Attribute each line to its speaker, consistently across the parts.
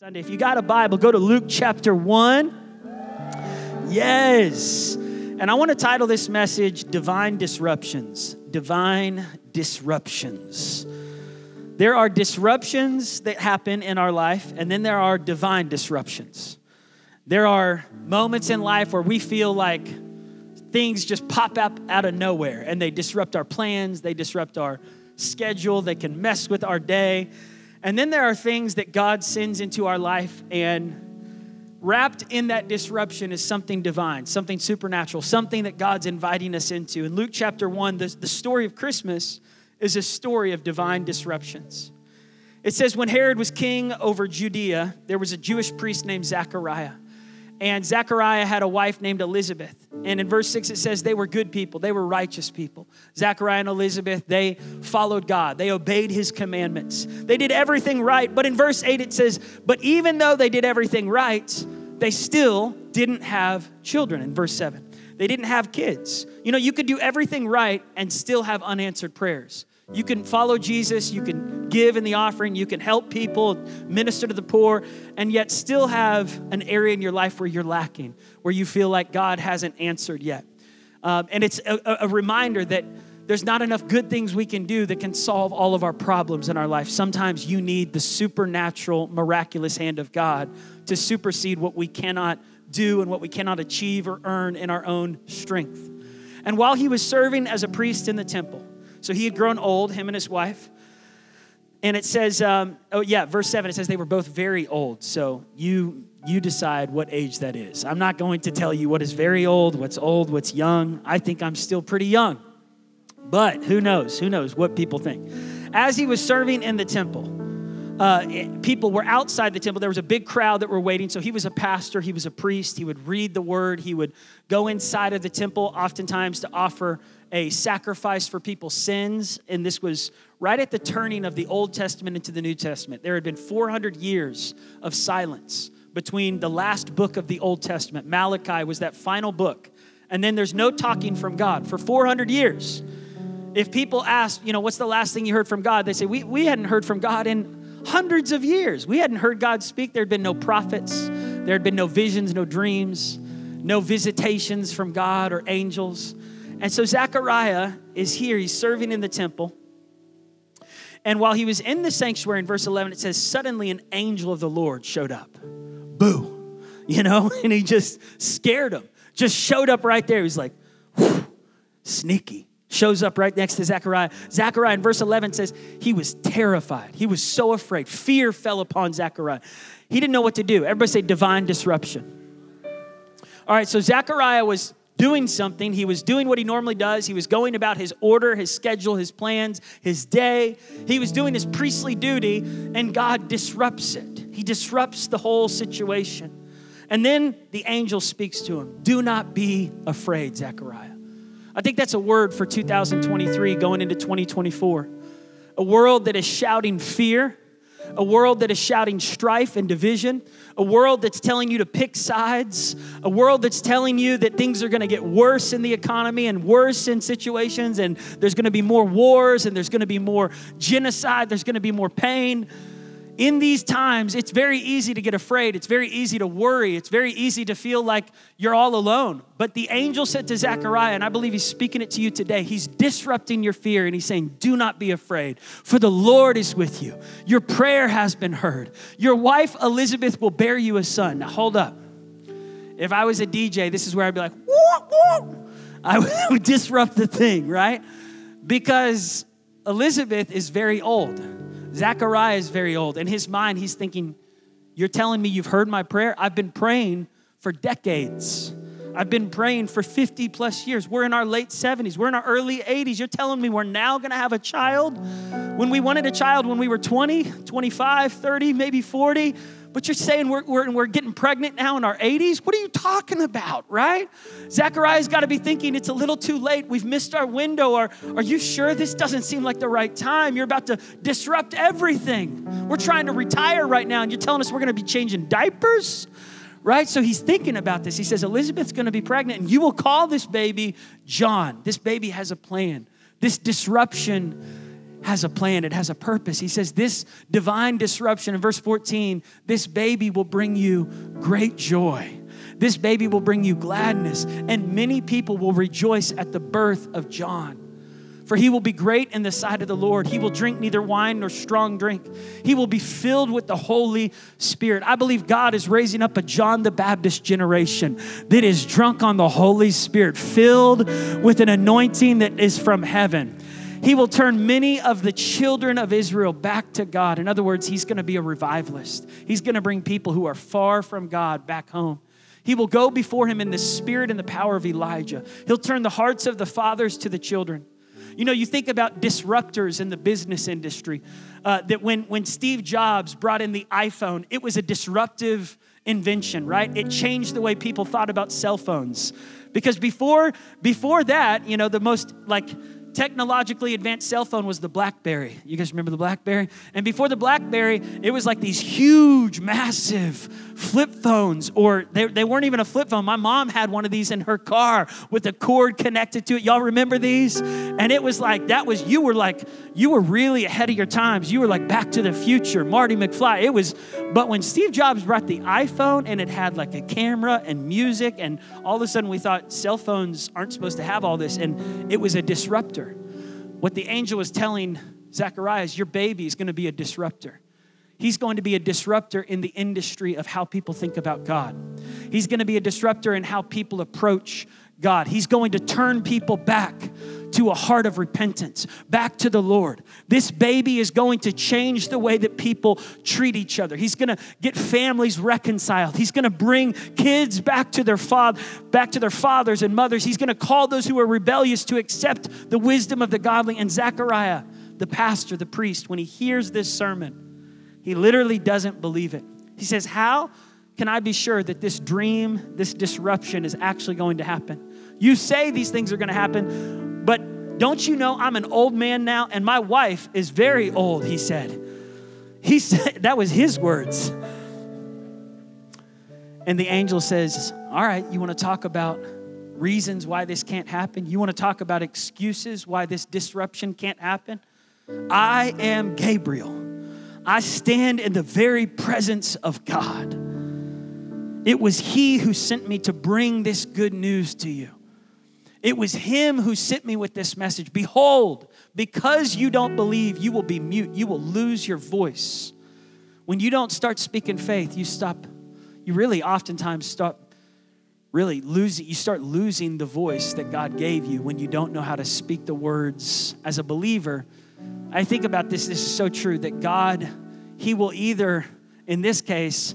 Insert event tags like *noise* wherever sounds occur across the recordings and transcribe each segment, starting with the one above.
Speaker 1: Sunday. If you got a Bible, go to Luke chapter 1. Yes. And I want to title this message Divine Disruptions. Divine Disruptions. There are disruptions that happen in our life, and then there are divine disruptions. There are moments in life where we feel like things just pop up out of nowhere and they disrupt our plans, they disrupt our schedule, they can mess with our day. And then there are things that God sends into our life, and wrapped in that disruption is something divine, something supernatural, something that God's inviting us into. In Luke chapter 1, the, the story of Christmas is a story of divine disruptions. It says, When Herod was king over Judea, there was a Jewish priest named Zachariah. And Zechariah had a wife named Elizabeth. And in verse 6, it says they were good people, they were righteous people. Zechariah and Elizabeth, they followed God, they obeyed his commandments, they did everything right. But in verse 8, it says, But even though they did everything right, they still didn't have children. In verse 7, they didn't have kids. You know, you could do everything right and still have unanswered prayers. You can follow Jesus, you can give in the offering, you can help people, minister to the poor, and yet still have an area in your life where you're lacking, where you feel like God hasn't answered yet. Um, and it's a, a reminder that there's not enough good things we can do that can solve all of our problems in our life. Sometimes you need the supernatural, miraculous hand of God to supersede what we cannot do and what we cannot achieve or earn in our own strength. And while he was serving as a priest in the temple, so he had grown old, him and his wife. And it says, um, oh yeah, verse seven. It says they were both very old. So you you decide what age that is. I'm not going to tell you what is very old, what's old, what's young. I think I'm still pretty young, but who knows? Who knows what people think? As he was serving in the temple, uh, people were outside the temple. There was a big crowd that were waiting. So he was a pastor, he was a priest. He would read the word, he would go inside of the temple, oftentimes to offer a sacrifice for people's sins. And this was right at the turning of the Old Testament into the New Testament. There had been 400 years of silence between the last book of the Old Testament. Malachi was that final book. And then there's no talking from God for 400 years. If people ask, you know, what's the last thing you heard from God? They say, we, we hadn't heard from God in hundreds of years. We hadn't heard God speak. There had been no prophets, there had been no visions, no dreams, no visitations from God or angels. And so Zechariah is here, he's serving in the temple. And while he was in the sanctuary in verse 11, it says, Suddenly an angel of the Lord showed up. Boo, you know, *laughs* and he just scared him, just showed up right there. He's like, sneaky. Shows up right next to Zechariah. Zechariah in verse 11 says, He was terrified. He was so afraid. Fear fell upon Zechariah. He didn't know what to do. Everybody say divine disruption. All right, so Zechariah was doing something. He was doing what he normally does. He was going about his order, his schedule, his plans, his day. He was doing his priestly duty, and God disrupts it. He disrupts the whole situation. And then the angel speaks to him Do not be afraid, Zechariah. I think that's a word for 2023 going into 2024. A world that is shouting fear, a world that is shouting strife and division, a world that's telling you to pick sides, a world that's telling you that things are going to get worse in the economy and worse in situations, and there's going to be more wars, and there's going to be more genocide, there's going to be more pain in these times, it's very easy to get afraid. It's very easy to worry. It's very easy to feel like you're all alone. But the angel said to Zechariah, and I believe he's speaking it to you today, he's disrupting your fear and he's saying, Do not be afraid, for the Lord is with you. Your prayer has been heard. Your wife Elizabeth will bear you a son. Now, hold up. If I was a DJ, this is where I'd be like, whoop, whoop. *laughs* I would disrupt the thing, right? Because Elizabeth is very old. Zachariah is very old. In his mind, he's thinking, You're telling me you've heard my prayer? I've been praying for decades. I've been praying for 50 plus years. We're in our late 70s. We're in our early 80s. You're telling me we're now going to have a child? When we wanted a child when we were 20, 25, 30, maybe 40, but you're saying we're, we're, we're getting pregnant now in our 80s? What are you talking about, right? Zachariah's got to be thinking it's a little too late. We've missed our window. Or are you sure this doesn't seem like the right time? You're about to disrupt everything. We're trying to retire right now, and you're telling us we're going to be changing diapers? right? So he's thinking about this. He says, Elizabeth's going to be pregnant, and you will call this baby John. This baby has a plan. This disruption has a plan, it has a purpose. He says, This divine disruption, in verse 14, this baby will bring you great joy. This baby will bring you gladness, and many people will rejoice at the birth of John. For he will be great in the sight of the Lord. He will drink neither wine nor strong drink. He will be filled with the Holy Spirit. I believe God is raising up a John the Baptist generation that is drunk on the Holy Spirit, filled with an anointing that is from heaven. He will turn many of the children of Israel back to God. In other words, he's going to be a revivalist. He's going to bring people who are far from God back home. He will go before him in the spirit and the power of Elijah. He'll turn the hearts of the fathers to the children you know, you think about disruptors in the business industry. Uh, that when, when Steve Jobs brought in the iPhone, it was a disruptive invention, right? It changed the way people thought about cell phones. Because before, before that, you know, the most like technologically advanced cell phone was the Blackberry. You guys remember the Blackberry? And before the Blackberry, it was like these huge, massive flip phones, or they, they weren't even a flip phone. My mom had one of these in her car with a cord connected to it. Y'all remember these? And it was like, that was, you were like, you were really ahead of your times. You were like back to the future, Marty McFly. It was, but when Steve Jobs brought the iPhone and it had like a camera and music, and all of a sudden we thought cell phones aren't supposed to have all this, and it was a disruptor. What the angel was telling Zacharias, your baby is going to be a disruptor. He's going to be a disruptor in the industry of how people think about God. He's going to be a disruptor in how people approach God. He's going to turn people back to a heart of repentance, back to the Lord. This baby is going to change the way that people treat each other. He's going to get families reconciled. He's going to bring kids back to their father, back to their fathers and mothers. He's going to call those who are rebellious to accept the wisdom of the godly. And Zechariah, the pastor, the priest, when he hears this sermon, he literally doesn't believe it. He says, "How can I be sure that this dream, this disruption is actually going to happen?" You say these things are going to happen, but don't you know I'm an old man now and my wife is very old, he said. He *laughs* said, that was his words. And the angel says, All right, you want to talk about reasons why this can't happen? You want to talk about excuses why this disruption can't happen? I am Gabriel. I stand in the very presence of God. It was He who sent me to bring this good news to you. It was him who sent me with this message. Behold, because you don't believe, you will be mute. You will lose your voice. When you don't start speaking faith, you stop, you really oftentimes stop really losing, you start losing the voice that God gave you when you don't know how to speak the words. As a believer, I think about this, this is so true that God, He will either, in this case,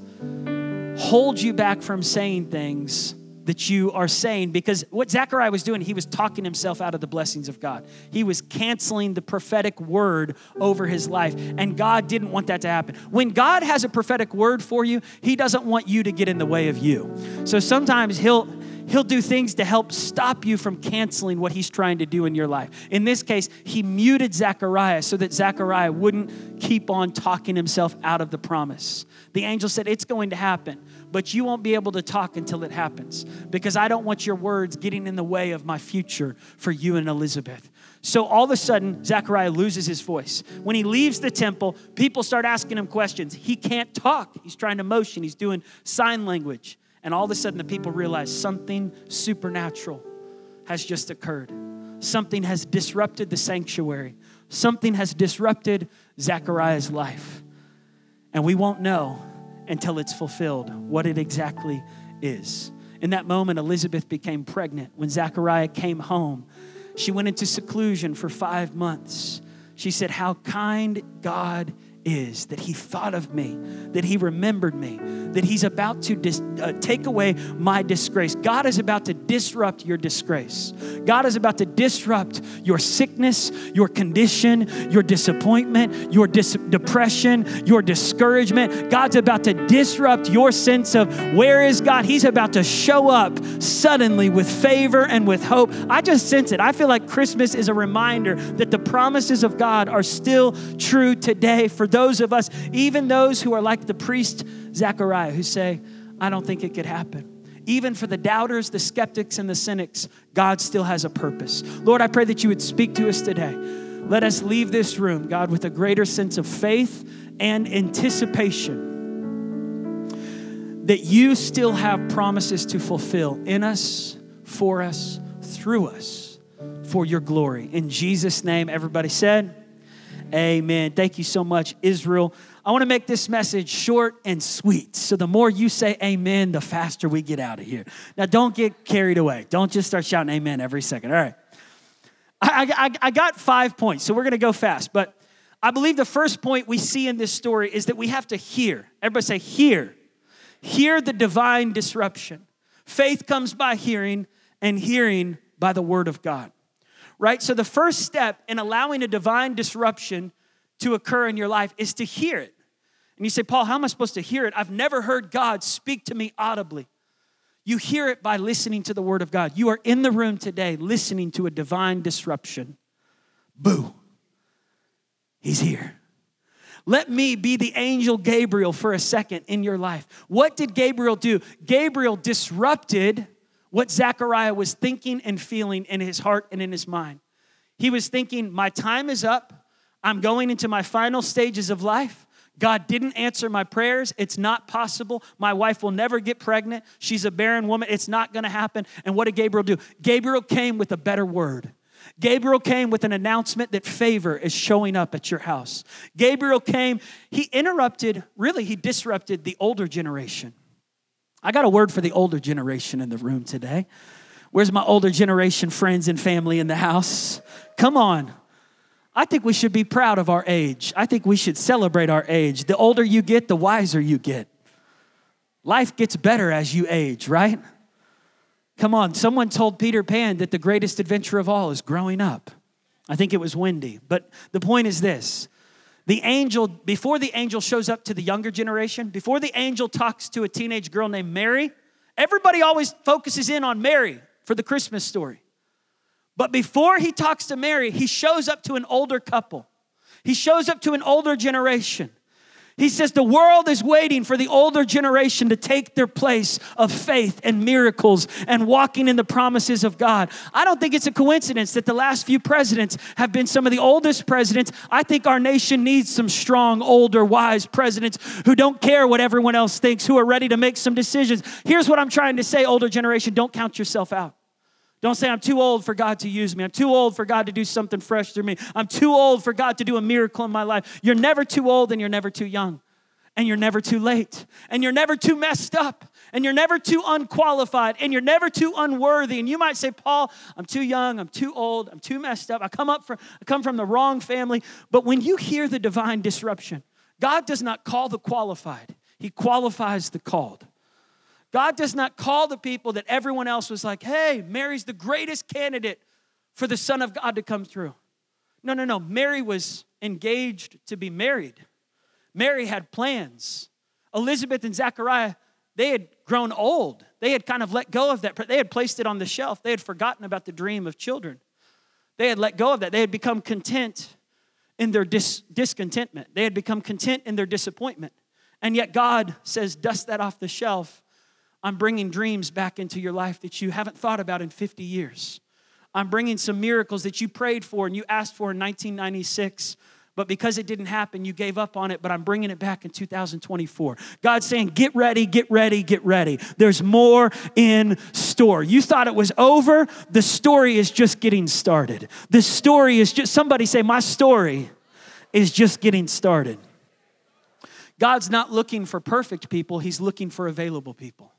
Speaker 1: hold you back from saying things that you are saying because what Zechariah was doing, he was talking himself out of the blessings of God. He was canceling the prophetic word over his life, and God didn't want that to happen. When God has a prophetic word for you, he doesn't want you to get in the way of you. So sometimes he'll he'll do things to help stop you from canceling what he's trying to do in your life. In this case, he muted Zechariah so that Zechariah wouldn't keep on talking himself out of the promise. The angel said, It's going to happen but you won't be able to talk until it happens because I don't want your words getting in the way of my future for you and Elizabeth. So all of a sudden, Zechariah loses his voice. When he leaves the temple, people start asking him questions. He can't talk. He's trying to motion, he's doing sign language. And all of a sudden, the people realize something supernatural has just occurred. Something has disrupted the sanctuary. Something has disrupted Zechariah's life. And we won't know until it's fulfilled, what it exactly is. In that moment, Elizabeth became pregnant. When Zachariah came home, she went into seclusion for five months. She said, How kind God is that he thought of me, that he remembered me, that he's about to dis- uh, take away my disgrace. God is about to disrupt your disgrace. God is about to disrupt your sickness, your condition, your disappointment, your dis- depression, your discouragement. God's about to disrupt your sense of where is God? He's about to show up suddenly with favor and with hope. I just sense it. I feel like Christmas is a reminder that the promises of God are still true today for those of us, even those who are like the priest Zechariah, who say, I don't think it could happen. Even for the doubters, the skeptics, and the cynics, God still has a purpose. Lord, I pray that you would speak to us today. let us leave this room, God, with a greater sense of faith and anticipation that you still have promises to fulfill in us, for us, through us, for your glory. In Jesus' name, everybody said, Amen. Thank you so much, Israel. I want to make this message short and sweet. So the more you say amen, the faster we get out of here. Now, don't get carried away. Don't just start shouting amen every second. All right. I, I, I got five points, so we're going to go fast. But I believe the first point we see in this story is that we have to hear. Everybody say, hear. Hear the divine disruption. Faith comes by hearing, and hearing by the word of God. Right? So the first step in allowing a divine disruption to occur in your life is to hear it. And you say, Paul, how am I supposed to hear it? I've never heard God speak to me audibly. You hear it by listening to the word of God. You are in the room today listening to a divine disruption. Boo. He's here. Let me be the angel Gabriel for a second in your life. What did Gabriel do? Gabriel disrupted what Zechariah was thinking and feeling in his heart and in his mind. He was thinking, My time is up. I'm going into my final stages of life. God didn't answer my prayers. It's not possible. My wife will never get pregnant. She's a barren woman. It's not going to happen. And what did Gabriel do? Gabriel came with a better word. Gabriel came with an announcement that favor is showing up at your house. Gabriel came, he interrupted, really, he disrupted the older generation. I got a word for the older generation in the room today. Where's my older generation friends and family in the house? Come on. I think we should be proud of our age. I think we should celebrate our age. The older you get, the wiser you get. Life gets better as you age, right? Come on, someone told Peter Pan that the greatest adventure of all is growing up. I think it was Wendy. But the point is this the angel, before the angel shows up to the younger generation, before the angel talks to a teenage girl named Mary, everybody always focuses in on Mary for the Christmas story. But before he talks to Mary, he shows up to an older couple. He shows up to an older generation. He says the world is waiting for the older generation to take their place of faith and miracles and walking in the promises of God. I don't think it's a coincidence that the last few presidents have been some of the oldest presidents. I think our nation needs some strong, older, wise presidents who don't care what everyone else thinks, who are ready to make some decisions. Here's what I'm trying to say, older generation don't count yourself out. Don't say, I'm too old for God to use me. I'm too old for God to do something fresh through me. I'm too old for God to do a miracle in my life. You're never too old and you're never too young. And you're never too late. And you're never too messed up. And you're never too unqualified. And you're never too unworthy. And you might say, Paul, I'm too young. I'm too old. I'm too messed up. I come up from, I come from the wrong family. But when you hear the divine disruption, God does not call the qualified, He qualifies the called. God does not call the people that everyone else was like, hey, Mary's the greatest candidate for the Son of God to come through. No, no, no. Mary was engaged to be married. Mary had plans. Elizabeth and Zechariah, they had grown old. They had kind of let go of that. They had placed it on the shelf. They had forgotten about the dream of children. They had let go of that. They had become content in their dis- discontentment. They had become content in their disappointment. And yet God says, dust that off the shelf I'm bringing dreams back into your life that you haven't thought about in 50 years. I'm bringing some miracles that you prayed for and you asked for in 1996 but because it didn't happen, you gave up on it, but I'm bringing it back in 2024. God's saying, get ready, get ready, get ready. There's more in store. You thought it was over, the story is just getting started. The story is just, somebody say, my story is just getting started. God's not looking for perfect people, He's looking for available people.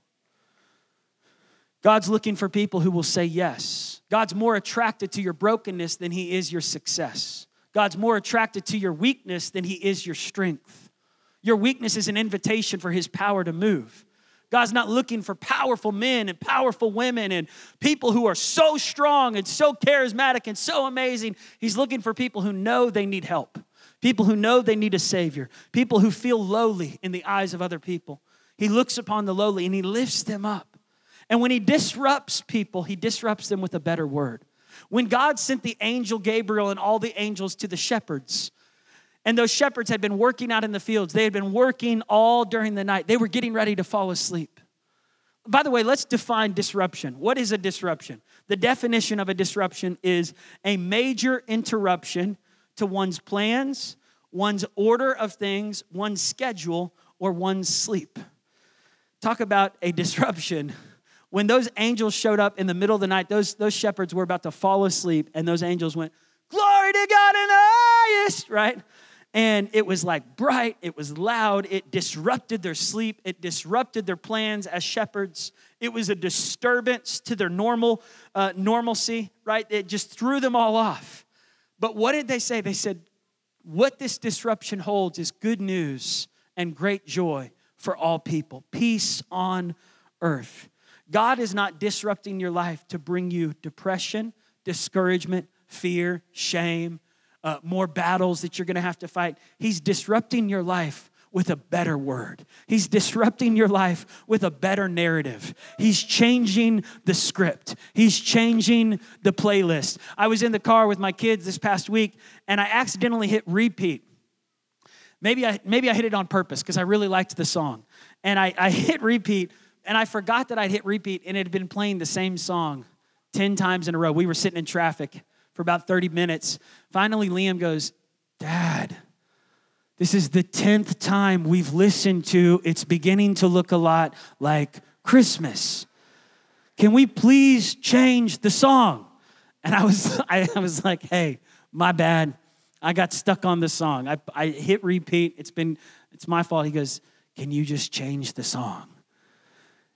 Speaker 1: God's looking for people who will say yes. God's more attracted to your brokenness than he is your success. God's more attracted to your weakness than he is your strength. Your weakness is an invitation for his power to move. God's not looking for powerful men and powerful women and people who are so strong and so charismatic and so amazing. He's looking for people who know they need help, people who know they need a Savior, people who feel lowly in the eyes of other people. He looks upon the lowly and he lifts them up. And when he disrupts people, he disrupts them with a better word. When God sent the angel Gabriel and all the angels to the shepherds, and those shepherds had been working out in the fields, they had been working all during the night. They were getting ready to fall asleep. By the way, let's define disruption. What is a disruption? The definition of a disruption is a major interruption to one's plans, one's order of things, one's schedule, or one's sleep. Talk about a disruption. When those angels showed up in the middle of the night, those, those shepherds were about to fall asleep, and those angels went, Glory to God in the highest, right? And it was like bright, it was loud, it disrupted their sleep, it disrupted their plans as shepherds. It was a disturbance to their normal uh, normalcy, right? It just threw them all off. But what did they say? They said, What this disruption holds is good news and great joy for all people, peace on earth. God is not disrupting your life to bring you depression, discouragement, fear, shame, uh, more battles that you're going to have to fight. He's disrupting your life with a better word. He's disrupting your life with a better narrative. He's changing the script. He's changing the playlist. I was in the car with my kids this past week and I accidentally hit repeat. Maybe I, maybe I hit it on purpose because I really liked the song. And I, I hit repeat and I forgot that I'd hit repeat and it had been playing the same song 10 times in a row. We were sitting in traffic for about 30 minutes. Finally, Liam goes, Dad, this is the 10th time we've listened to It's Beginning to Look a Lot Like Christmas. Can we please change the song? And I was, *laughs* I, was like, hey, my bad. I got stuck on the song. I, I hit repeat. It's been, it's my fault. He goes, can you just change the song?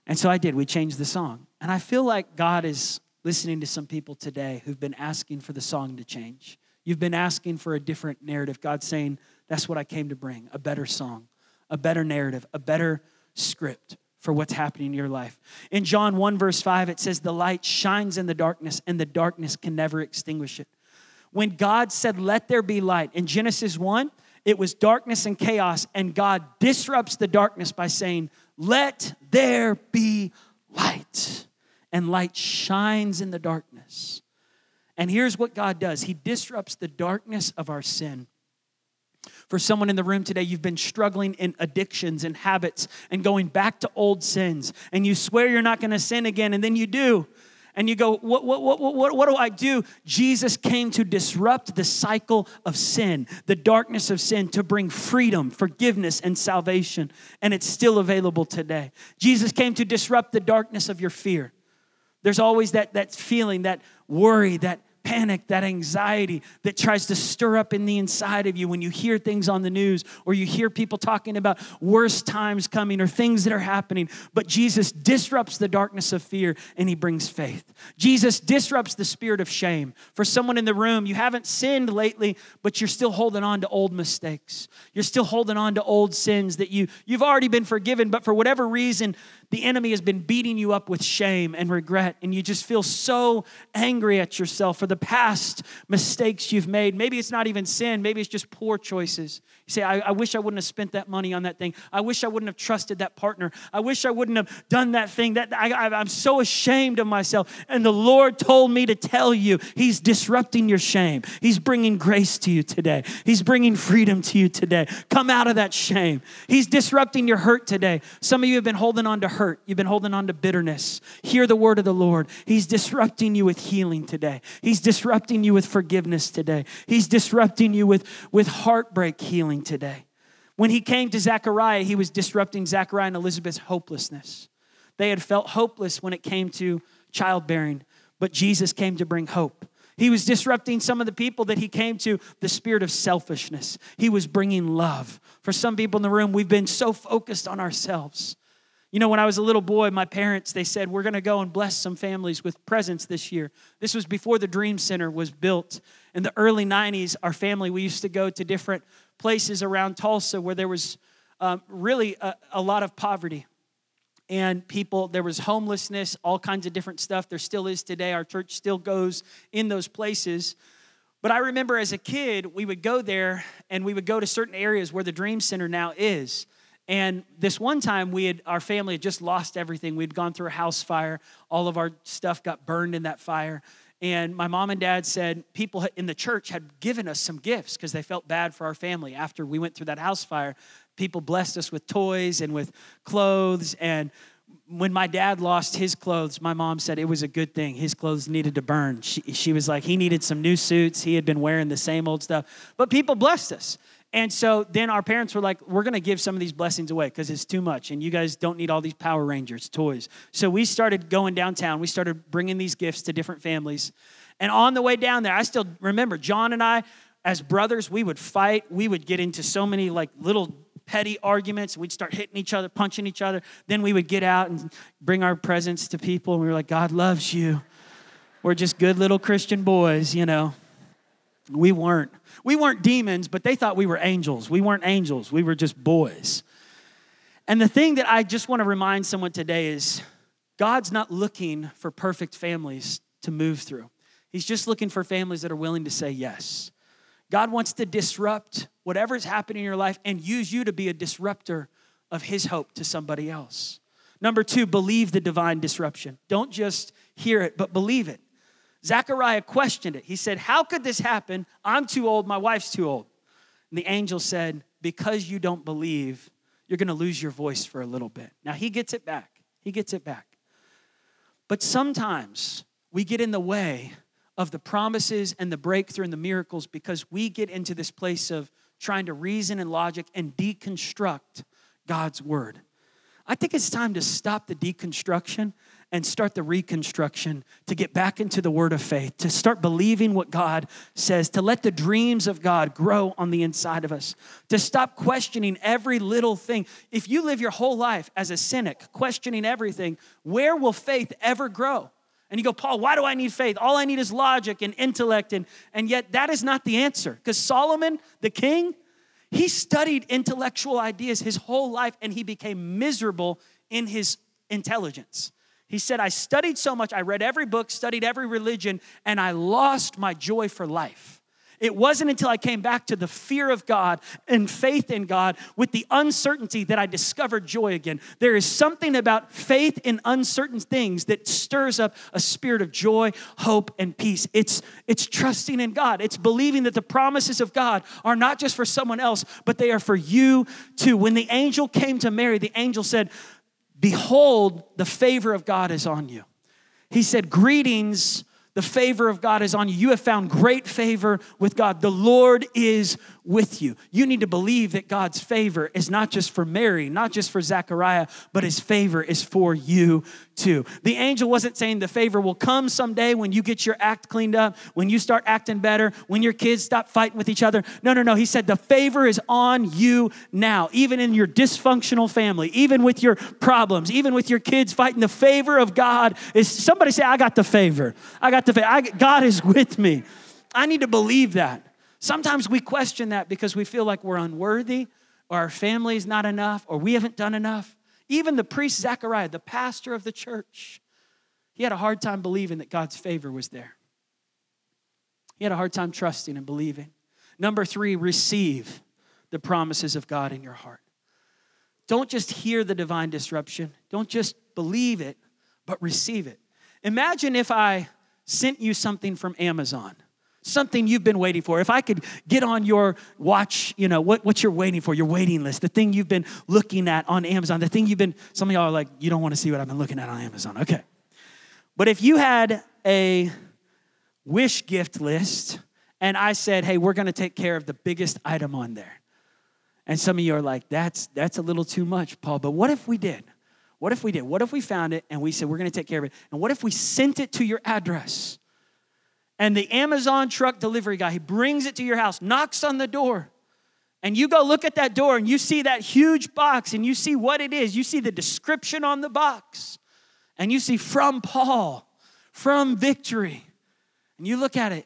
Speaker 1: And so I did. We changed the song. And I feel like God is listening to some people today who've been asking for the song to change. You've been asking for a different narrative. God's saying, That's what I came to bring a better song, a better narrative, a better script for what's happening in your life. In John 1, verse 5, it says, The light shines in the darkness, and the darkness can never extinguish it. When God said, Let there be light, in Genesis 1, it was darkness and chaos, and God disrupts the darkness by saying, Let there be light and light shines in the darkness. And here's what God does He disrupts the darkness of our sin. For someone in the room today, you've been struggling in addictions and habits and going back to old sins, and you swear you're not gonna sin again, and then you do. And you go, what, what, what, what, what do I do? Jesus came to disrupt the cycle of sin, the darkness of sin, to bring freedom, forgiveness, and salvation. And it's still available today. Jesus came to disrupt the darkness of your fear. There's always that, that feeling, that worry, that panic, that anxiety that tries to stir up in the inside of you when you hear things on the news or you hear people talking about worse times coming or things that are happening. But Jesus disrupts the darkness of fear and he brings faith. Jesus disrupts the spirit of shame. For someone in the room, you haven't sinned lately, but you're still holding on to old mistakes. You're still holding on to old sins that you, you've already been forgiven, but for whatever reason, the enemy has been beating you up with shame and regret, and you just feel so angry at yourself for the past mistakes you've made. Maybe it's not even sin, maybe it's just poor choices. You say, I, I wish I wouldn't have spent that money on that thing. I wish I wouldn't have trusted that partner. I wish I wouldn't have done that thing. That I, I, I'm so ashamed of myself. And the Lord told me to tell you, He's disrupting your shame. He's bringing grace to you today. He's bringing freedom to you today. Come out of that shame. He's disrupting your hurt today. Some of you have been holding on to hurt, you've been holding on to bitterness. Hear the word of the Lord. He's disrupting you with healing today. He's disrupting you with forgiveness today. He's disrupting you with, with heartbreak healing today. When he came to Zechariah, he was disrupting Zechariah and Elizabeth's hopelessness. They had felt hopeless when it came to childbearing, but Jesus came to bring hope. He was disrupting some of the people that he came to, the spirit of selfishness. He was bringing love. For some people in the room, we've been so focused on ourselves. You know, when I was a little boy, my parents, they said, We're going to go and bless some families with presents this year. This was before the Dream Center was built. In the early 90s, our family, we used to go to different places around Tulsa where there was um, really a, a lot of poverty. And people there was homelessness all kinds of different stuff. There still is today. Our church still goes in those places. But i remember as a kid we would go there and we would go to certain areas where the dream center now is. And this one time we had our family had just lost everything. We'd gone through a house fire. All of our stuff got burned in that fire and my mom and dad said people in the church had given us some gifts because they felt bad for our family after we went through that house fire. People blessed us with toys and with clothes. And when my dad lost his clothes, my mom said it was a good thing. His clothes needed to burn. She, she was like, he needed some new suits. He had been wearing the same old stuff. But people blessed us. And so then our parents were like, we're going to give some of these blessings away because it's too much. And you guys don't need all these Power Rangers toys. So we started going downtown. We started bringing these gifts to different families. And on the way down there, I still remember John and I, as brothers, we would fight. We would get into so many like little petty arguments. We'd start hitting each other, punching each other. Then we would get out and bring our presents to people. And we were like, God loves you. We're just good little Christian boys, you know. We weren't. We weren't demons, but they thought we were angels. We weren't angels, we were just boys. And the thing that I just want to remind someone today is God's not looking for perfect families to move through. He's just looking for families that are willing to say yes. God wants to disrupt whatever's happening in your life and use you to be a disruptor of His hope to somebody else. Number two, believe the divine disruption. Don't just hear it, but believe it. Zechariah questioned it. He said, How could this happen? I'm too old, my wife's too old. And the angel said, Because you don't believe, you're going to lose your voice for a little bit. Now, he gets it back. He gets it back. But sometimes we get in the way of the promises and the breakthrough and the miracles because we get into this place of trying to reason and logic and deconstruct God's word. I think it's time to stop the deconstruction and start the reconstruction to get back into the word of faith, to start believing what God says, to let the dreams of God grow on the inside of us, to stop questioning every little thing. If you live your whole life as a cynic, questioning everything, where will faith ever grow? And you go, Paul, why do I need faith? All I need is logic and intellect. And, and yet, that is not the answer. Because Solomon, the king, he studied intellectual ideas his whole life and he became miserable in his intelligence. He said, I studied so much, I read every book, studied every religion, and I lost my joy for life. It wasn't until I came back to the fear of God and faith in God with the uncertainty that I discovered joy again. There is something about faith in uncertain things that stirs up a spirit of joy, hope, and peace. It's, it's trusting in God, it's believing that the promises of God are not just for someone else, but they are for you too. When the angel came to Mary, the angel said, Behold, the favor of God is on you. He said, Greetings the favor of God is on you. You have found great favor with God. The Lord is with you. You need to believe that God's favor is not just for Mary, not just for Zechariah, but his favor is for you too. The angel wasn't saying the favor will come someday when you get your act cleaned up, when you start acting better, when your kids stop fighting with each other. No, no, no. He said the favor is on you now, even in your dysfunctional family, even with your problems, even with your kids fighting. The favor of God is somebody say, I got the favor. I got the favor. God is with me. I need to believe that. Sometimes we question that because we feel like we're unworthy or our family is not enough or we haven't done enough. Even the priest Zechariah, the pastor of the church, he had a hard time believing that God's favor was there. He had a hard time trusting and believing. Number three, receive the promises of God in your heart. Don't just hear the divine disruption, don't just believe it, but receive it. Imagine if I sent you something from Amazon something you've been waiting for. If I could get on your watch, you know, what, what you're waiting for, your waiting list, the thing you've been looking at on Amazon, the thing you've been, some of y'all are like, you don't want to see what I've been looking at on Amazon. Okay. But if you had a wish gift list and I said, hey, we're going to take care of the biggest item on there. And some of you are like, that's, that's a little too much, Paul. But what if we did? What if we did? What if we found it and we said, we're going to take care of it? And what if we sent it to your address? and the Amazon truck delivery guy, he brings it to your house, knocks on the door. And you go look at that door and you see that huge box and you see what it is. You see the description on the box. And you see from Paul, from victory. And you look at it.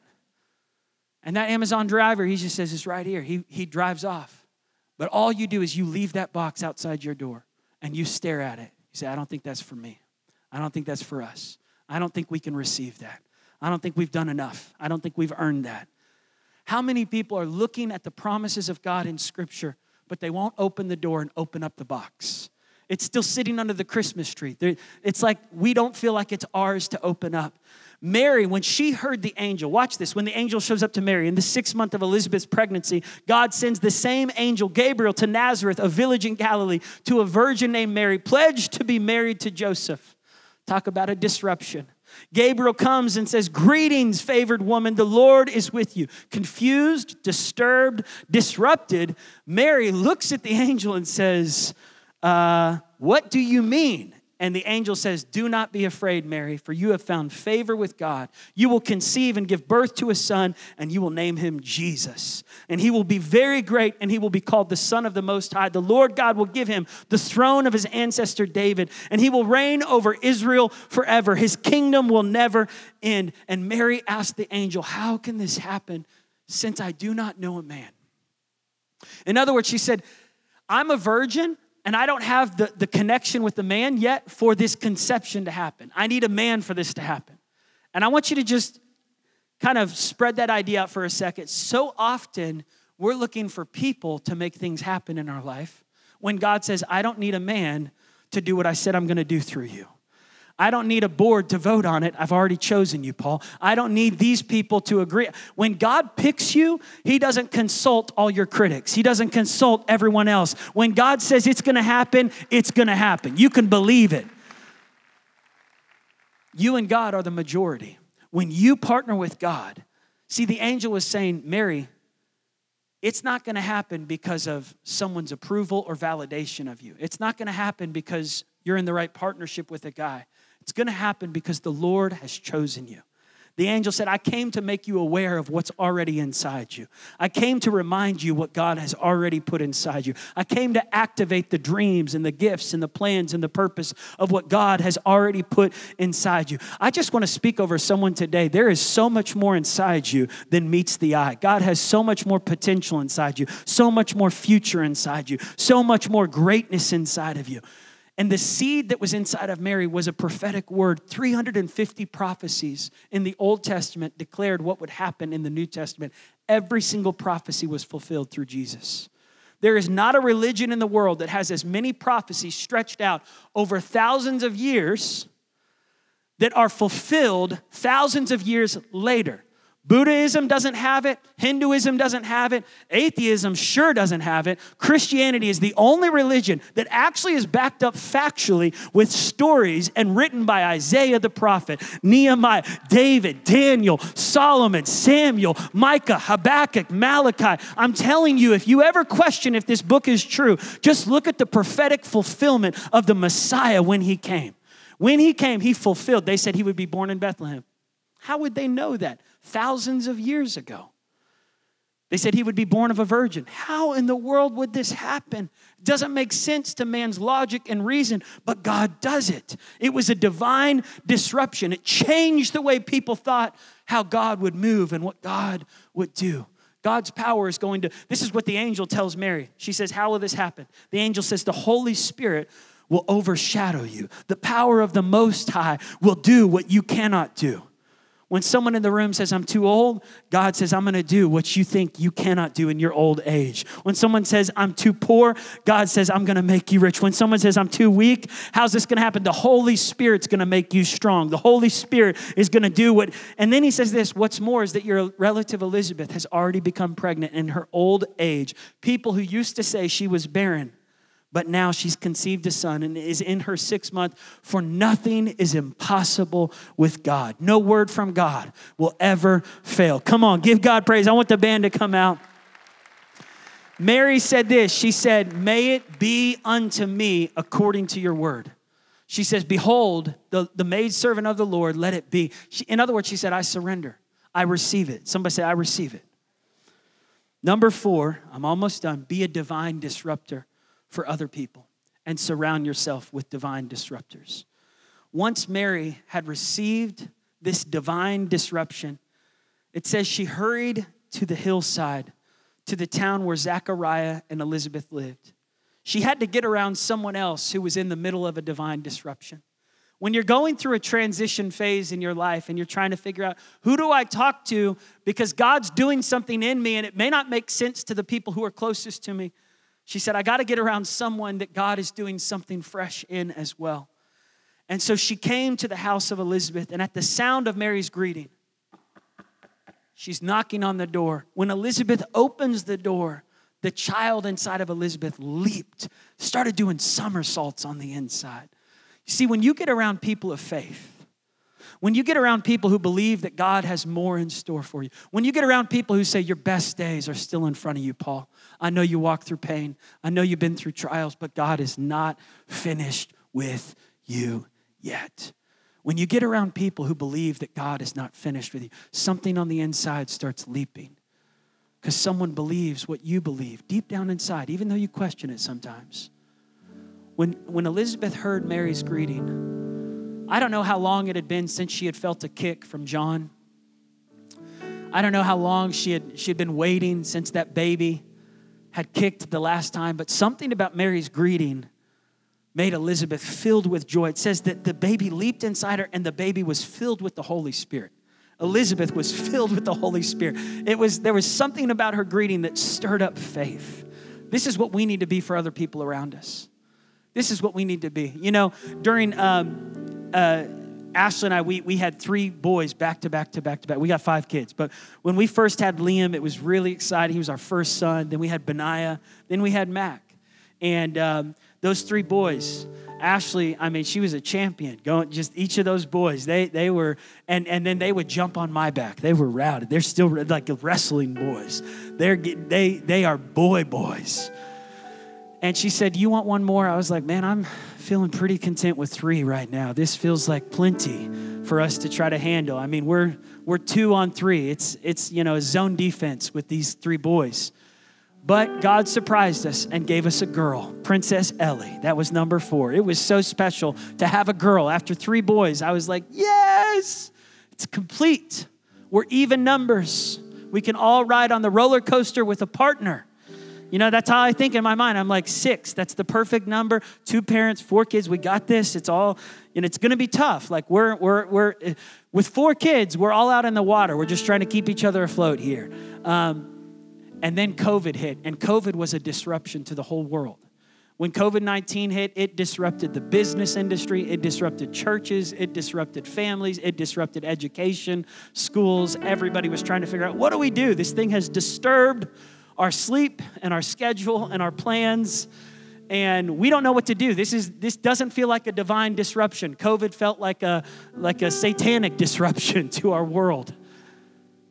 Speaker 1: And that Amazon driver, he just says, it's right here. He, he drives off. But all you do is you leave that box outside your door and you stare at it. You say, I don't think that's for me. I don't think that's for us. I don't think we can receive that. I don't think we've done enough. I don't think we've earned that. How many people are looking at the promises of God in Scripture, but they won't open the door and open up the box? It's still sitting under the Christmas tree. It's like we don't feel like it's ours to open up. Mary, when she heard the angel, watch this, when the angel shows up to Mary in the sixth month of Elizabeth's pregnancy, God sends the same angel, Gabriel, to Nazareth, a village in Galilee, to a virgin named Mary, pledged to be married to Joseph. Talk about a disruption. Gabriel comes and says, Greetings, favored woman, the Lord is with you. Confused, disturbed, disrupted, Mary looks at the angel and says, uh, What do you mean? And the angel says, Do not be afraid, Mary, for you have found favor with God. You will conceive and give birth to a son, and you will name him Jesus. And he will be very great, and he will be called the Son of the Most High. The Lord God will give him the throne of his ancestor David, and he will reign over Israel forever. His kingdom will never end. And Mary asked the angel, How can this happen since I do not know a man? In other words, she said, I'm a virgin and I don't have the, the connection with the man yet for this conception to happen. I need a man for this to happen. And I want you to just kind of spread that idea out for a second. So often, we're looking for people to make things happen in our life when God says, I don't need a man to do what I said I'm gonna do through you. I don't need a board to vote on it. I've already chosen you, Paul. I don't need these people to agree. When God picks you, He doesn't consult all your critics, He doesn't consult everyone else. When God says it's gonna happen, it's gonna happen. You can believe it. You and God are the majority. When you partner with God, see, the angel was saying, Mary, it's not going to happen because of someone's approval or validation of you. It's not going to happen because you're in the right partnership with a guy. It's going to happen because the Lord has chosen you. The angel said, I came to make you aware of what's already inside you. I came to remind you what God has already put inside you. I came to activate the dreams and the gifts and the plans and the purpose of what God has already put inside you. I just want to speak over someone today. There is so much more inside you than meets the eye. God has so much more potential inside you, so much more future inside you, so much more greatness inside of you. And the seed that was inside of Mary was a prophetic word. 350 prophecies in the Old Testament declared what would happen in the New Testament. Every single prophecy was fulfilled through Jesus. There is not a religion in the world that has as many prophecies stretched out over thousands of years that are fulfilled thousands of years later. Buddhism doesn't have it. Hinduism doesn't have it. Atheism sure doesn't have it. Christianity is the only religion that actually is backed up factually with stories and written by Isaiah the prophet, Nehemiah, David, Daniel, Solomon, Samuel, Micah, Habakkuk, Malachi. I'm telling you, if you ever question if this book is true, just look at the prophetic fulfillment of the Messiah when he came. When he came, he fulfilled. They said he would be born in Bethlehem. How would they know that? thousands of years ago. They said he would be born of a virgin. How in the world would this happen? Doesn't make sense to man's logic and reason, but God does it. It was a divine disruption. It changed the way people thought how God would move and what God would do. God's power is going to, this is what the angel tells Mary. She says, How will this happen? The angel says, The Holy Spirit will overshadow you. The power of the Most High will do what you cannot do. When someone in the room says, I'm too old, God says, I'm gonna do what you think you cannot do in your old age. When someone says, I'm too poor, God says, I'm gonna make you rich. When someone says, I'm too weak, how's this gonna happen? The Holy Spirit's gonna make you strong. The Holy Spirit is gonna do what, and then he says this what's more is that your relative Elizabeth has already become pregnant in her old age. People who used to say she was barren but now she's conceived a son and is in her sixth month. For nothing is impossible with God. No word from God will ever fail. Come on, give God praise. I want the band to come out. Mary said this She said, May it be unto me according to your word. She says, Behold, the, the maidservant of the Lord, let it be. She, in other words, she said, I surrender. I receive it. Somebody say, I receive it. Number four, I'm almost done. Be a divine disruptor for other people and surround yourself with divine disruptors. Once Mary had received this divine disruption, it says she hurried to the hillside, to the town where Zachariah and Elizabeth lived. She had to get around someone else who was in the middle of a divine disruption. When you're going through a transition phase in your life and you're trying to figure out who do I talk to because God's doing something in me and it may not make sense to the people who are closest to me, she said, I got to get around someone that God is doing something fresh in as well. And so she came to the house of Elizabeth, and at the sound of Mary's greeting, she's knocking on the door. When Elizabeth opens the door, the child inside of Elizabeth leaped, started doing somersaults on the inside. You see, when you get around people of faith, when you get around people who believe that God has more in store for you, when you get around people who say your best days are still in front of you, Paul, I know you walk through pain, I know you've been through trials, but God is not finished with you yet. When you get around people who believe that God is not finished with you, something on the inside starts leaping because someone believes what you believe deep down inside, even though you question it sometimes. When, when Elizabeth heard Mary's greeting, I don't know how long it had been since she had felt a kick from John. I don't know how long she had, she had been waiting since that baby had kicked the last time, but something about Mary's greeting made Elizabeth filled with joy. It says that the baby leaped inside her and the baby was filled with the Holy Spirit. Elizabeth was filled with the Holy Spirit. It was there was something about her greeting that stirred up faith. This is what we need to be for other people around us. This is what we need to be. You know, during um, uh, Ashley and I, we, we had three boys back to back to back to back. We got five kids. But when we first had Liam, it was really exciting. He was our first son. Then we had Benaiah. Then we had Mac. And um, those three boys, Ashley, I mean, she was a champion. Going just each of those boys, they they were, and and then they would jump on my back. They were routed. They're still like wrestling boys. They're they they are boy boys. And she said, "You want one more?" I was like, "Man, I'm feeling pretty content with three right now. This feels like plenty for us to try to handle. I mean, we're we're two on three. It's it's you know a zone defense with these three boys. But God surprised us and gave us a girl, Princess Ellie. That was number four. It was so special to have a girl. After three boys, I was like, yes, it's complete. We're even numbers. We can all ride on the roller coaster with a partner. You know, that's how I think in my mind. I'm like, six, that's the perfect number. Two parents, four kids, we got this. It's all, and it's gonna be tough. Like, we're, we're, we're, with four kids, we're all out in the water. We're just trying to keep each other afloat here. Um, and then COVID hit, and COVID was a disruption to the whole world. When COVID 19 hit, it disrupted the business industry, it disrupted churches, it disrupted families, it disrupted education, schools. Everybody was trying to figure out what do we do? This thing has disturbed our sleep and our schedule and our plans and we don't know what to do. This is this doesn't feel like a divine disruption. Covid felt like a like a satanic disruption *laughs* to our world.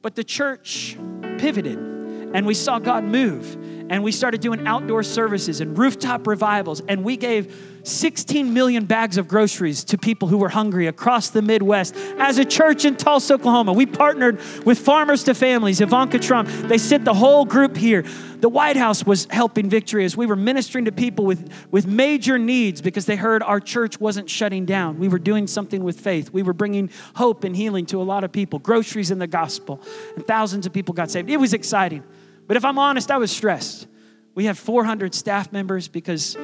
Speaker 1: But the church pivoted and we saw god move and we started doing outdoor services and rooftop revivals and we gave 16 million bags of groceries to people who were hungry across the Midwest. As a church in Tulsa, Oklahoma, we partnered with Farmers to Families, Ivanka Trump. They sent the whole group here. The White House was helping Victory as we were ministering to people with, with major needs because they heard our church wasn't shutting down. We were doing something with faith. We were bringing hope and healing to a lot of people, groceries in the gospel, and thousands of people got saved. It was exciting. But if I'm honest, I was stressed. We have 400 staff members because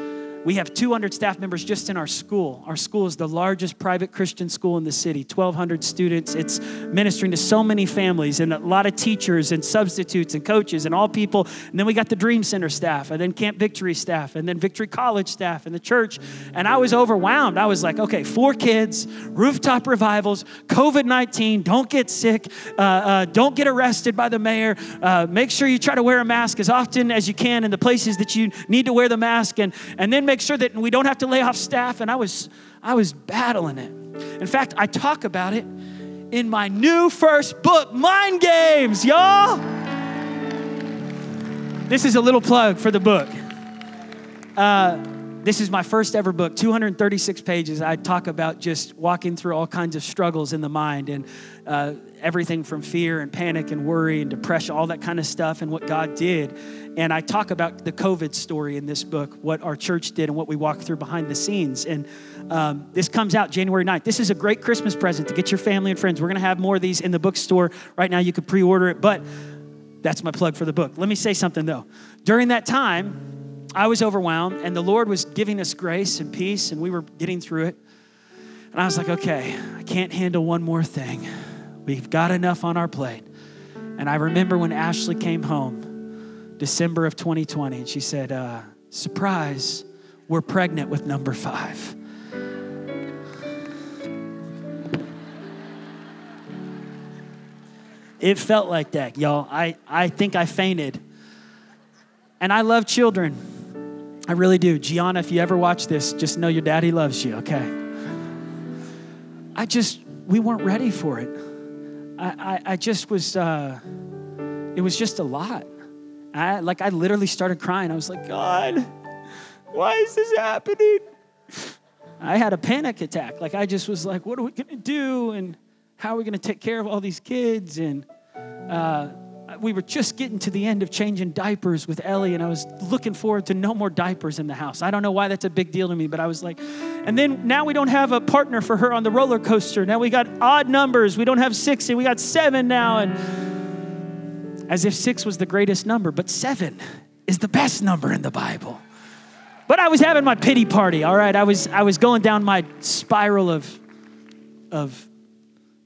Speaker 1: we have 200 staff members just in our school. Our school is the largest private Christian school in the city, 1,200 students. It's ministering to so many families and a lot of teachers and substitutes and coaches and all people. And then we got the Dream Center staff, and then Camp Victory staff, and then Victory College staff, and the church. And I was overwhelmed. I was like, okay, four kids, rooftop revivals, COVID 19, don't get sick, uh, uh, don't get arrested by the mayor. Uh, make sure you try to wear a mask as often as you can in the places that you need to wear the mask, and, and then make make sure that we don't have to lay off staff. And I was, I was battling it. In fact, I talk about it in my new first book, Mind Games, y'all. This is a little plug for the book. Uh, this is my first ever book, 236 pages. I talk about just walking through all kinds of struggles in the mind and uh, everything from fear and panic and worry and depression, all that kind of stuff, and what God did. And I talk about the COVID story in this book, what our church did and what we walked through behind the scenes. And um, this comes out January 9th. This is a great Christmas present to get your family and friends. We're going to have more of these in the bookstore right now. You could pre order it, but that's my plug for the book. Let me say something though. During that time, I was overwhelmed, and the Lord was giving us grace and peace, and we were getting through it. And I was like, okay, I can't handle one more thing. We've got enough on our plate. And I remember when Ashley came home, December of 2020, and she said, uh, Surprise, we're pregnant with number five. It felt like that, y'all. I, I think I fainted. And I love children. I really do. Gianna, if you ever watch this, just know your daddy loves you, okay? I just, we weren't ready for it. I, I, I just was, uh, it was just a lot. I, like, I literally started crying. I was like, God, why is this happening? I had a panic attack. Like, I just was like, what are we going to do? And how are we going to take care of all these kids? And uh, we were just getting to the end of changing diapers with Ellie, and I was looking forward to no more diapers in the house. I don't know why that's a big deal to me, but I was like, and then now we don't have a partner for her on the roller coaster. Now we got odd numbers. We don't have six, and we got seven now. And as if six was the greatest number, but seven is the best number in the Bible. But I was having my pity party, all right? I was, I was going down my spiral of, of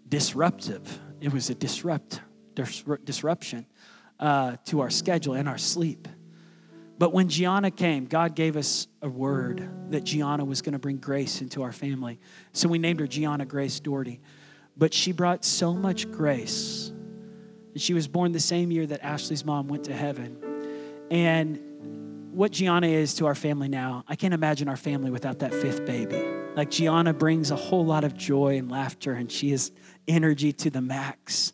Speaker 1: disruptive. It was a disrupt, disruption uh, to our schedule and our sleep. But when Gianna came, God gave us a word that Gianna was going to bring grace into our family. So we named her Gianna Grace Daugherty. But she brought so much grace she was born the same year that Ashley's mom went to heaven. And what Gianna is to our family now, I can't imagine our family without that fifth baby. Like Gianna brings a whole lot of joy and laughter, and she is energy to the max.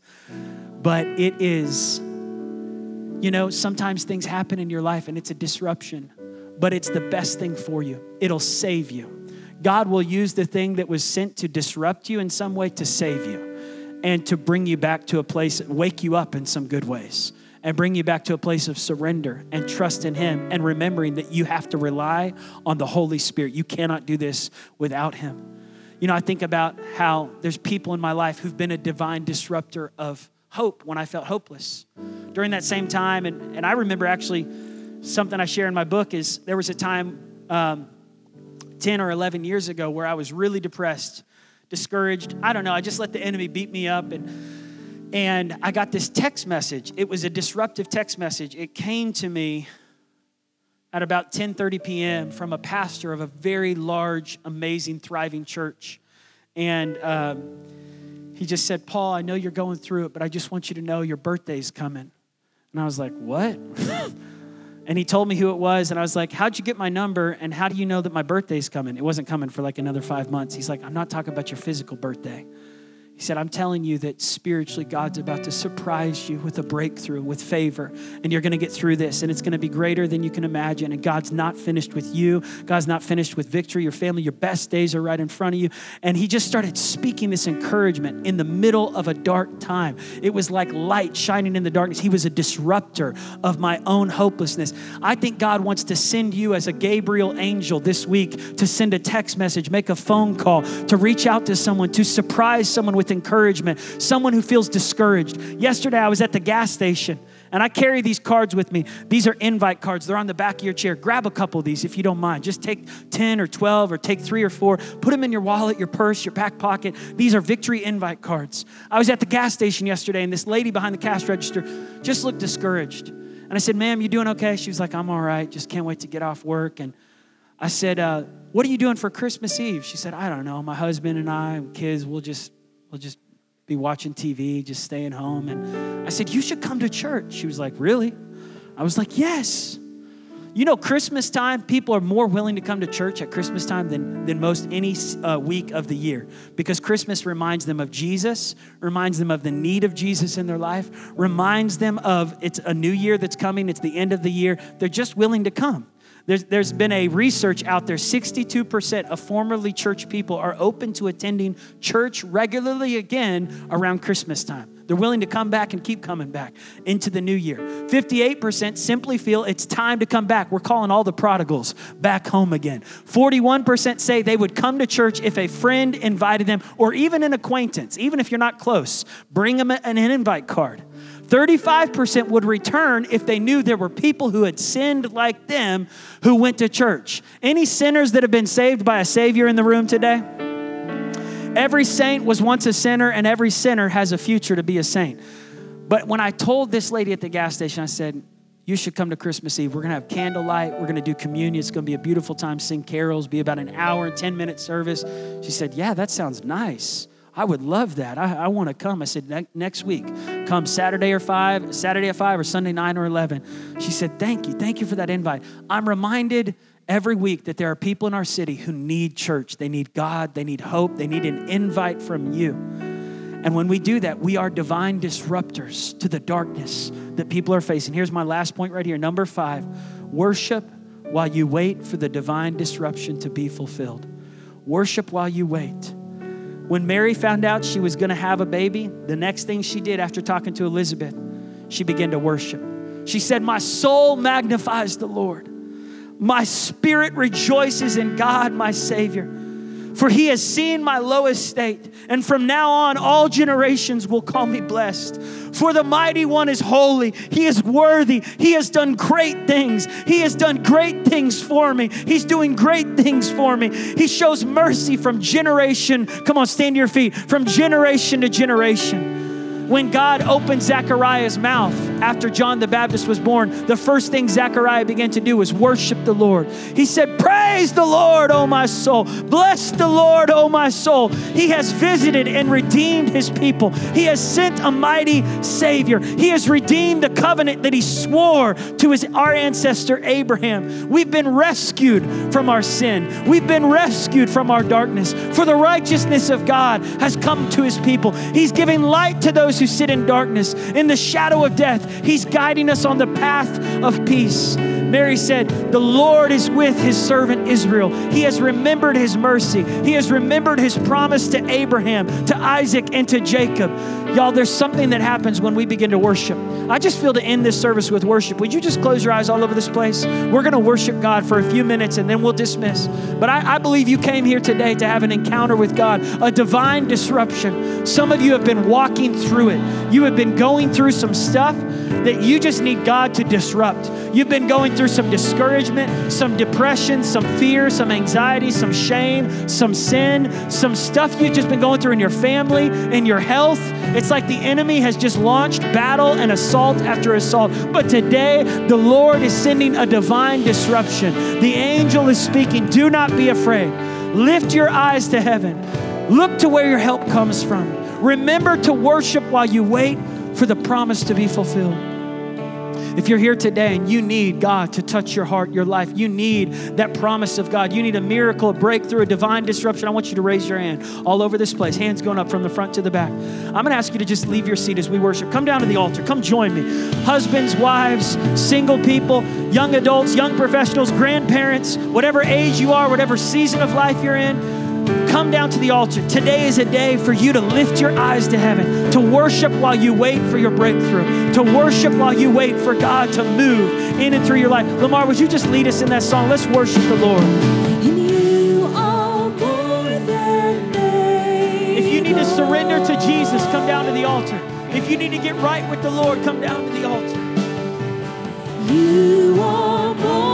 Speaker 1: But it is, you know, sometimes things happen in your life and it's a disruption, but it's the best thing for you. It'll save you. God will use the thing that was sent to disrupt you in some way to save you and to bring you back to a place, wake you up in some good ways, and bring you back to a place of surrender and trust in Him and remembering that you have to rely on the Holy Spirit. You cannot do this without Him. You know, I think about how there's people in my life who've been a divine disruptor of hope when I felt hopeless. During that same time, and, and I remember actually something I share in my book is there was a time um, 10 or 11 years ago where I was really depressed discouraged. I don't know. I just let the enemy beat me up and and I got this text message. It was a disruptive text message. It came to me at about 10:30 p.m. from a pastor of a very large, amazing, thriving church, and um, he just said, "Paul, I know you're going through it, but I just want you to know your birthday's coming." And I was like, "What?" *laughs* And he told me who it was, and I was like, How'd you get my number? And how do you know that my birthday's coming? It wasn't coming for like another five months. He's like, I'm not talking about your physical birthday. He said, I'm telling you that spiritually God's about to surprise you with a breakthrough, with favor, and you're going to get through this, and it's going to be greater than you can imagine. And God's not finished with you. God's not finished with victory, your family, your best days are right in front of you. And he just started speaking this encouragement in the middle of a dark time. It was like light shining in the darkness. He was a disruptor of my own hopelessness. I think God wants to send you as a Gabriel angel this week to send a text message, make a phone call, to reach out to someone, to surprise someone with with encouragement, someone who feels discouraged. Yesterday, I was at the gas station and I carry these cards with me. These are invite cards, they're on the back of your chair. Grab a couple of these if you don't mind. Just take 10 or 12 or take three or four, put them in your wallet, your purse, your back pocket. These are victory invite cards. I was at the gas station yesterday and this lady behind the cash register just looked discouraged. And I said, Ma'am, you doing okay? She was like, I'm all right, just can't wait to get off work. And I said, uh, What are you doing for Christmas Eve? She said, I don't know. My husband and I and kids, we'll just we'll just be watching TV, just staying home. And I said, You should come to church. She was like, Really? I was like, Yes. You know, Christmas time, people are more willing to come to church at Christmas time than, than most any uh, week of the year because Christmas reminds them of Jesus, reminds them of the need of Jesus in their life, reminds them of it's a new year that's coming, it's the end of the year. They're just willing to come. There's, there's been a research out there 62% of formerly church people are open to attending church regularly again around Christmas time. They're willing to come back and keep coming back into the new year. 58% simply feel it's time to come back. We're calling all the prodigals back home again. 41% say they would come to church if a friend invited them or even an acquaintance, even if you're not close. Bring them an invite card. 35% would return if they knew there were people who had sinned like them who went to church. Any sinners that have been saved by a Savior in the room today? Every saint was once a sinner, and every sinner has a future to be a saint. But when I told this lady at the gas station, I said, You should come to Christmas Eve. We're gonna have candlelight, we're gonna do communion. It's gonna be a beautiful time, sing carols, be about an hour, and 10 minute service. She said, Yeah, that sounds nice. I would love that. I, I want to come. I said, next week, come Saturday or 5, Saturday at 5 or Sunday 9 or 11. She said, Thank you. Thank you for that invite. I'm reminded every week that there are people in our city who need church. They need God, they need hope, they need an invite from you. And when we do that, we are divine disruptors to the darkness that people are facing. Here's my last point right here. Number five worship while you wait for the divine disruption to be fulfilled. Worship while you wait. When Mary found out she was going to have a baby, the next thing she did after talking to Elizabeth, she began to worship. She said, My soul magnifies the Lord. My spirit rejoices in God, my Savior for he has seen my low estate, and from now on all generations will call me blessed. For the mighty one is holy, he is worthy, he has done great things. He has done great things for me. He's doing great things for me. He shows mercy from generation. Come on, stand to your feet. From generation to generation. When God opened Zechariah's mouth after John the Baptist was born, the first thing Zechariah began to do was worship the Lord. He said, Praise the Lord, O my soul. Bless the Lord, O my soul. He has visited and redeemed his people. He has sent a mighty Savior. He has redeemed the covenant that he swore to his, our ancestor Abraham. We've been rescued from our sin, we've been rescued from our darkness. For the righteousness of God has come to his people. He's giving light to those who sit in darkness, in the shadow of death. He's guiding us on the path of peace. Mary said, The Lord is with his servant Israel. He has remembered his mercy. He has remembered his promise to Abraham, to Isaac, and to Jacob. Y'all, there's something that happens when we begin to worship. I just feel to end this service with worship. Would you just close your eyes all over this place? We're going to worship God for a few minutes and then we'll dismiss. But I, I believe you came here today to have an encounter with God, a divine disruption. Some of you have been walking through it. You have been going through some stuff that you just need God to disrupt. You've been going through some discouragement, some depression, some fear, some anxiety, some shame, some sin, some stuff you've just been going through in your family, in your health. It's like the enemy has just launched battle and assault after assault. But today, the Lord is sending a divine disruption. The angel is speaking. Do not be afraid. Lift your eyes to heaven. Look to where your help comes from. Remember to worship while you wait for the promise to be fulfilled. If you're here today and you need God to touch your heart, your life, you need that promise of God, you need a miracle, a breakthrough, a divine disruption, I want you to raise your hand all over this place, hands going up from the front to the back. I'm going to ask you to just leave your seat as we worship. Come down to the altar, come join me. Husbands, wives, single people, young adults, young professionals, grandparents, whatever age you are, whatever season of life you're in come down to the altar. Today is a day for you to lift your eyes to heaven, to worship while you wait for your breakthrough, to worship while you wait for God to move in and through your life. Lamar, would you just lead us in that song? Let's worship the Lord. If you need to surrender to Jesus, come down to the altar. If you need to get right with the Lord, come down to the altar.
Speaker 2: You are more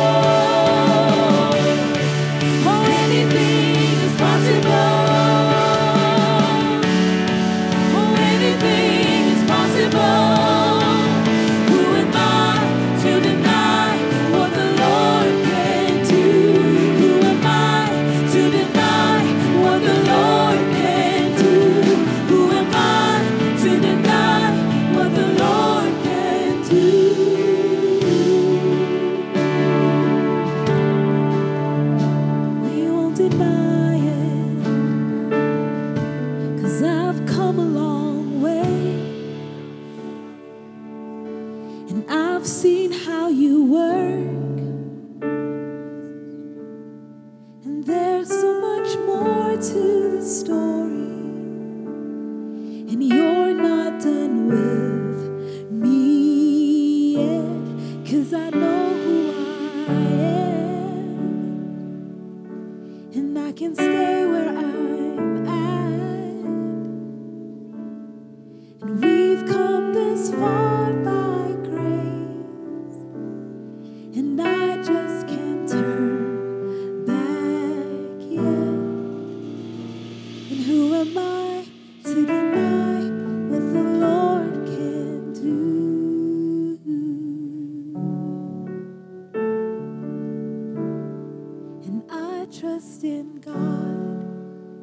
Speaker 2: trust in God,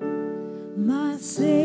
Speaker 2: my Savior.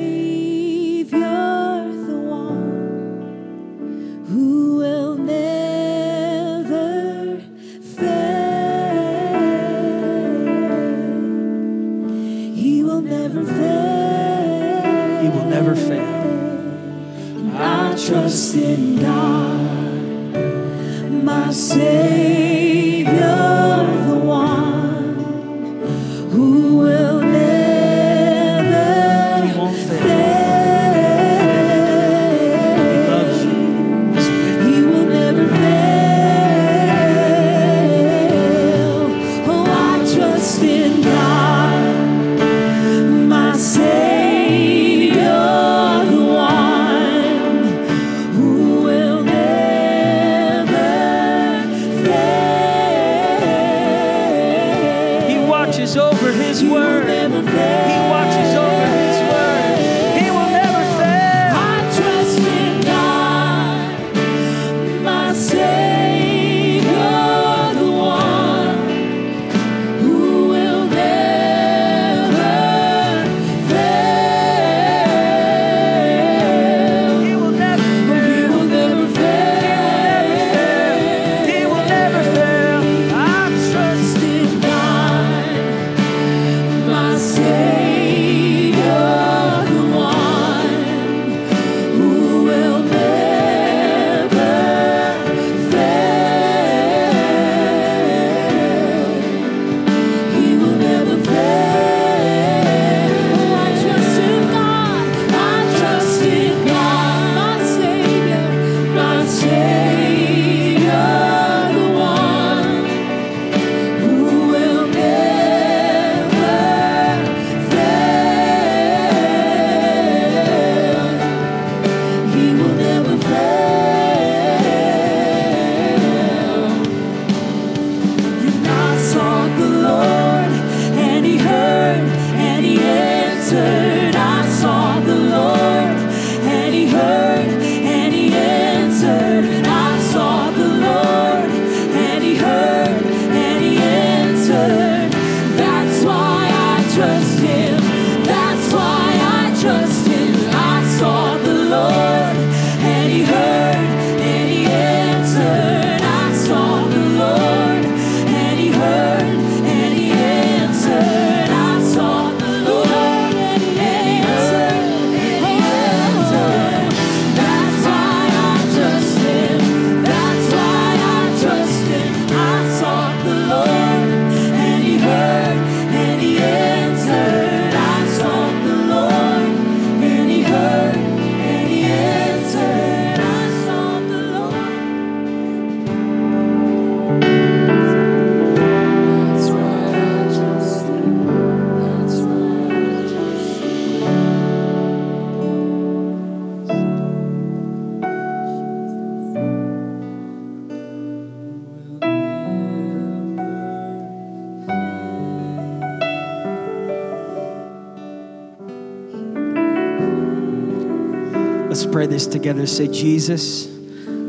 Speaker 1: pray this together. Say, Jesus,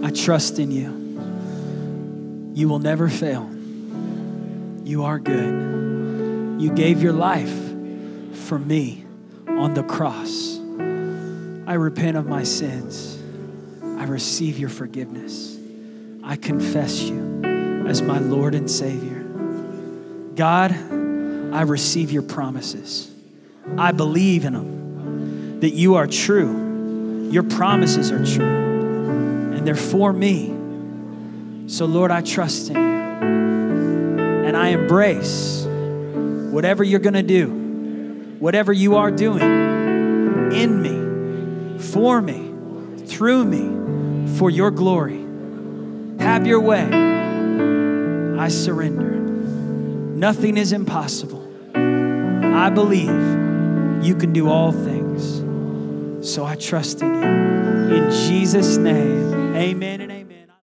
Speaker 1: I trust in you. You will never fail. You are good. You gave your life for me on the cross. I repent of my sins. I receive your forgiveness. I confess you as my Lord and Savior. God, I receive your promises. I believe in them, that you are true your promises are true, and they're for me. So, Lord, I trust in you. And I embrace whatever you're going to do, whatever you are doing in me, for me, through me, for your glory. Have your way. I surrender. Nothing is impossible. I believe you can do all things so I trust in you. In Jesus' name, amen.